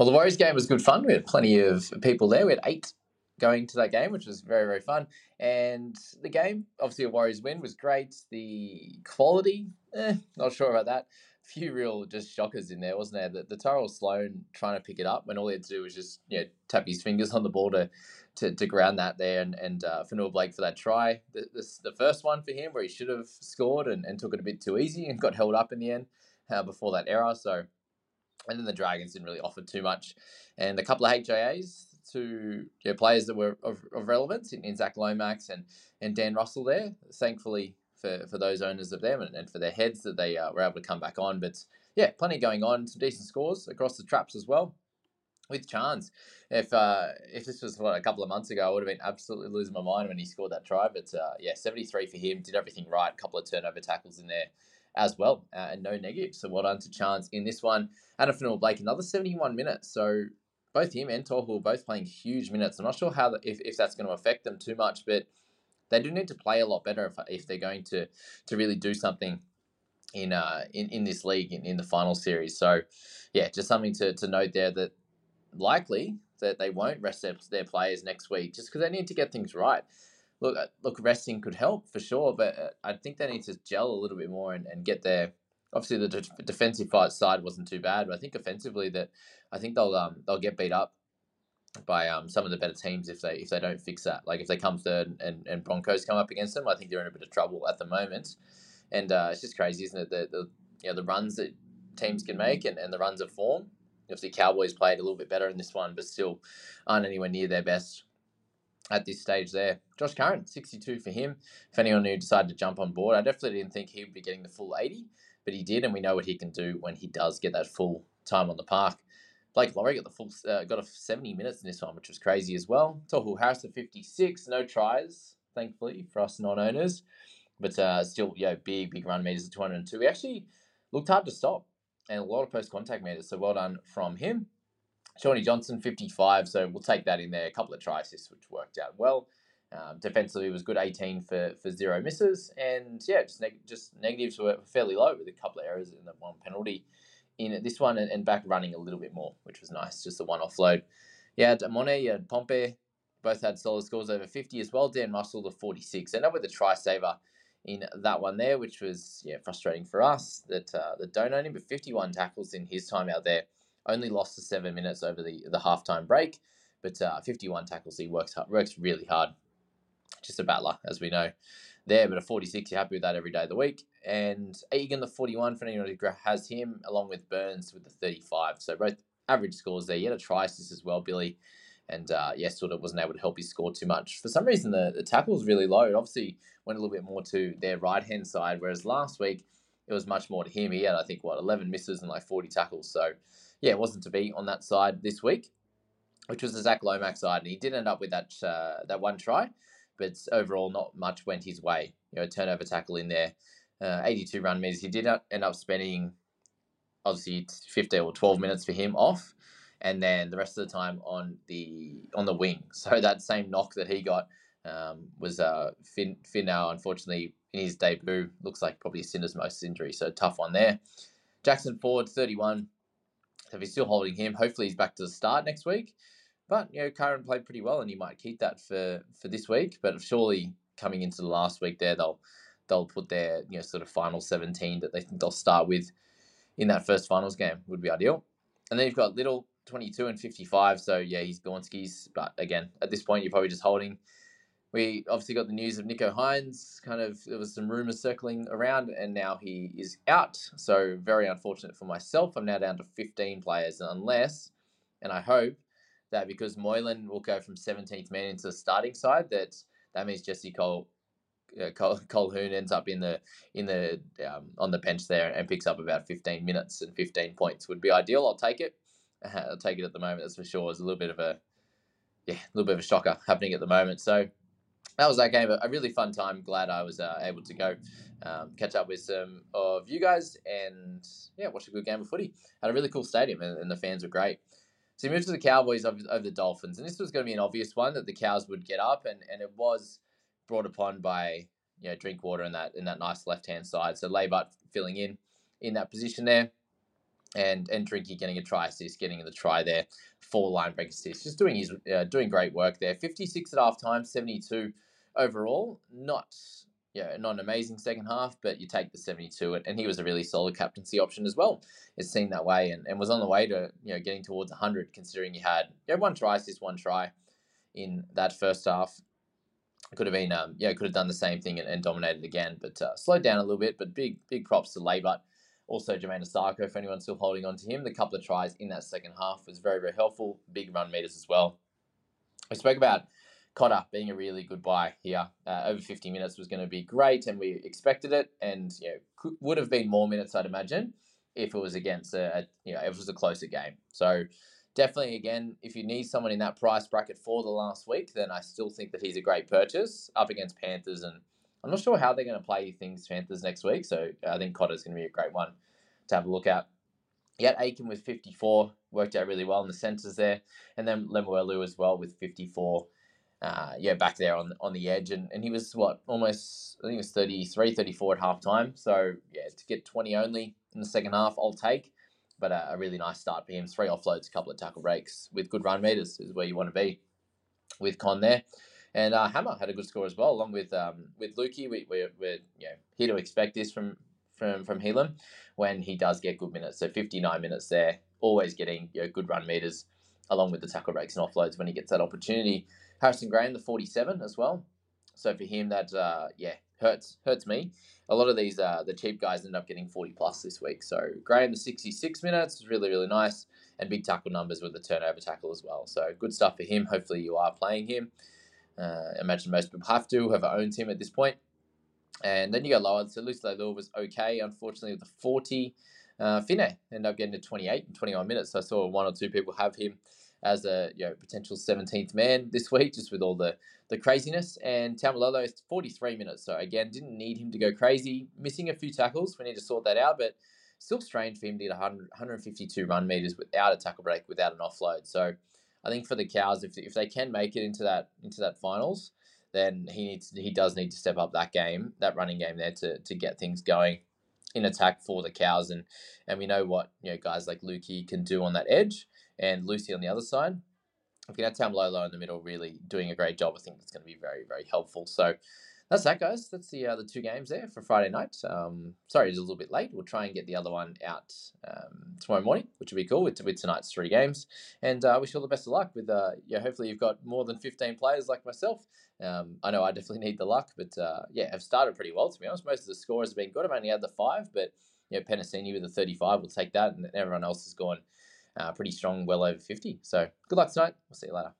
Well, the Warriors game was good fun. We had plenty of people there. We had eight going to that game, which was very, very fun. And the game, obviously, a Warriors win was great. The quality, eh, not sure about that. A few real just shockers in there, wasn't there? The, the Tyrell Sloan trying to pick it up when all he had to do was just you know tap his fingers on the ball to to, to ground that there, and and uh, Blake for that try. The, the first one for him where he should have scored and, and took it a bit too easy and got held up in the end uh, before that error. So, and then the Dragons didn't really offer too much, and a couple of HIAs to know, players that were of, of relevance in, in Zach Lomax and, and Dan Russell there. Thankfully for, for those owners of them and, and for their heads that they uh, were able to come back on. But yeah, plenty going on, some decent scores across the traps as well. With Chance, if uh, if this was what, a couple of months ago, I would have been absolutely losing my mind when he scored that try. But uh, yeah, seventy three for him, did everything right. A couple of turnover tackles in there as well, uh, and no negatives. So well done to Chance in this one. Addin Fonua Blake, another seventy one minutes. So both him and Tohu are both playing huge minutes. I'm not sure how the, if, if that's going to affect them too much, but they do need to play a lot better if, if they're going to to really do something in uh in, in this league in, in the final series. So yeah, just something to, to note there that likely that they won't rest their, their players next week just because they need to get things right. Look, uh, look, resting could help for sure, but uh, I think they need to gel a little bit more and, and get their obviously the de- defensive fight side wasn't too bad, but I think offensively that I think they'll um they'll get beat up by um some of the better teams if they if they don't fix that. Like if they come third and, and Broncos come up against them, I think they're in a bit of trouble at the moment. And uh, it's just crazy, isn't it? The the you know the runs that teams can make and, and the runs of form. Obviously, Cowboys played a little bit better in this one, but still aren't anywhere near their best at this stage there. Josh Curran, 62 for him. If anyone who decided to jump on board, I definitely didn't think he would be getting the full 80 but he did, and we know what he can do when he does get that full time on the park. Blake Lawrie got the full uh, got a 70 minutes in this one, which was crazy as well. Tohu Harris at 56, no tries, thankfully for us non-owners, but uh, still, yeah, big big run meters at 202. He actually looked hard to stop, and a lot of post contact meters. So well done from him. Shaun Johnson 55, so we'll take that in there. A couple of try assists, which worked out well. Um, defensively was good, 18 for, for zero misses, and yeah, just neg- just negatives were fairly low with a couple of errors and the one penalty in this one, and, and back running a little bit more, which was nice, just the one offload. Yeah, Damone, you had Pompey, both had solid scores over 50 as well. Dan Russell, the 46, and up with a try saver in that one there, which was yeah frustrating for us that uh, that don't own him, but 51 tackles in his time out there, only lost to seven minutes over the the halftime break, but uh, 51 tackles. He works hard, works really hard just a battler, as we know there. But a 46, you're happy with that every day of the week. And Egan, the 41, for anyone who has him, along with Burns with the 35. So both average scores there. You had a try assist as well, Billy. And uh, yes, sort of wasn't able to help his score too much. For some reason, the, the tackle was really low. It obviously went a little bit more to their right hand side, whereas last week it was much more to him. He had, I think, what, 11 misses and like 40 tackles. So yeah, it wasn't to be on that side this week, which was the Zach Lomax side. And he did end up with that, uh, that one try but overall not much went his way. You know, turnover tackle in there, uh, 82 run meters. He did end up spending obviously 15 or 12 minutes for him off, and then the rest of the time on the on the wing. So that same knock that he got um, was uh, Finn, Finn now, unfortunately, in his debut, looks like probably syndesmosis injury. So tough one there. Jackson Ford, 31. If he's still holding him, hopefully he's back to the start next week. But you know, Curran played pretty well, and he might keep that for for this week. But surely coming into the last week, there they'll they'll put their you know sort of final seventeen that they think they'll start with in that first finals game would be ideal. And then you've got Little twenty two and fifty five. So yeah, he's Gornski's. But again, at this point, you're probably just holding. We obviously got the news of Nicho Hynes. Kind of there was some rumors circling around, and now he is out. So very unfortunate for myself. I'm now down to 15 players, unless, and I hope that because Moylan will go from 17th man into the starting side, that that means Jesse Cole. Uh, Col- ends up in the in the um, on the bench there and picks up about 15 minutes and 15 points would be ideal. I'll take it. I'll take it at the moment. That's for sure. It's a little bit of a yeah, a little bit of a shocker happening at the moment. So that was that game. A really fun time. Glad I was uh, able to go um, catch up with some of you guys and yeah, watch a good game of footy. Had a really cool stadium and, and the fans were great. So he moved to the Cowboys over, over the Dolphins, and this was going to be an obvious one that the Cows would get up, and, and it was brought upon by you know Drinkwater in that in that nice left hand side. So Laybutt filling in in that position there. and and Drinky getting a try assist, getting the try there, four line break assists, just doing his uh, doing great work there. Fifty six at half time, seventy two overall. Not yeah, not an amazing second half, but you take the 72, and he was a really solid captaincy option as well. It seemed that way, and, and was on the way to you know getting towards 100, considering he had you know, one try, assist, one try in that first half. Could have been, um, yeah, could have done the same thing and, and dominated again, but uh, slowed down a little bit. But big, big props to Laybutt. Also, Jamayne Isaako, if anyone's still holding on to him, the couple of tries in that second half was very, very helpful. Big run meters as well. We spoke about Cotter being a really good buy here. Uh, over 50 minutes was going to be great, and we expected it. And you know, could, would have been more minutes, I'd imagine, if it was against a, a you know if it was a closer game. So definitely, again, if you need someone in that price bracket for the last week, then I still think that he's a great purchase up against Panthers. And I'm not sure how they're going to play things Panthers next week, so I think Cotter's going to be a great one to have a look at. Yet Aiken with 54 worked out really well in the centres there, and then Lemuelu as well with 54 uh, yeah, back there on on the edge, and, and he was what almost I think it was 33, 34 at half time. So yeah, to get twenty only in the second half, I'll take. But a, a really nice start for him. Three offloads, a couple of tackle breaks with good run meters is where you want to be with Con there. And uh, Hammer had a good score as well, along with um, with Luki. We, we're, we're you know, here to expect this from from from Heilum when he does get good minutes. So 59 minutes there, always getting you know, good run meters along with the tackle breaks and offloads when he gets that opportunity. Harrison Graham, the 47 as well. So for him, that uh, yeah hurts hurts me. A lot of these uh, the cheap guys end up getting 40 plus this week. So Graham, the 66 minutes is really really nice, and big tackle numbers with the turnover tackle as well. So good stuff for him. Hopefully you are playing him. Uh, imagine most people have to have owned him at this point. And then you go lower. So Lucy Leilua was okay. Unfortunately, with the 40, uh, Finne ended up getting to 28 and 21 minutes. I saw one or two people have him as a you know potential 17th man this week, just with all the the craziness. And Taumalolo, is 43 minutes, so again, didn't need him to go crazy. Missing a few tackles, we need to sort that out, but still strange for him to get 100, 152 run meters without a tackle break, without an offload. So I think for the cows, if, if they can make it into that into that finals, then he needs he does need to step up that game, that running game there to to get things going in attack for the cows and and we know what you know guys like Luki can do on that edge and Lucy on the other side. If you have Taumalolo in the middle, really doing a great job, I think it's going to be very, very helpful. So that's that, guys. That's the uh, the two games there for Friday night. Um, sorry, it's a little bit late. We'll try and get the other one out um, tomorrow morning, which will be cool with, with tonight's three games. And uh, wish you all the best of luck with. Uh, yeah, hopefully you've got more than fifteen players like myself. Um, I know I definitely need the luck, but uh, yeah, I've started pretty well to be honest. Most of the scores have been good. I've only had the five, but yeah, Penasini with the thirty-five, we'll take that, and everyone else has gone uh, pretty strong, well over 50. So good luck tonight. We'll see you later.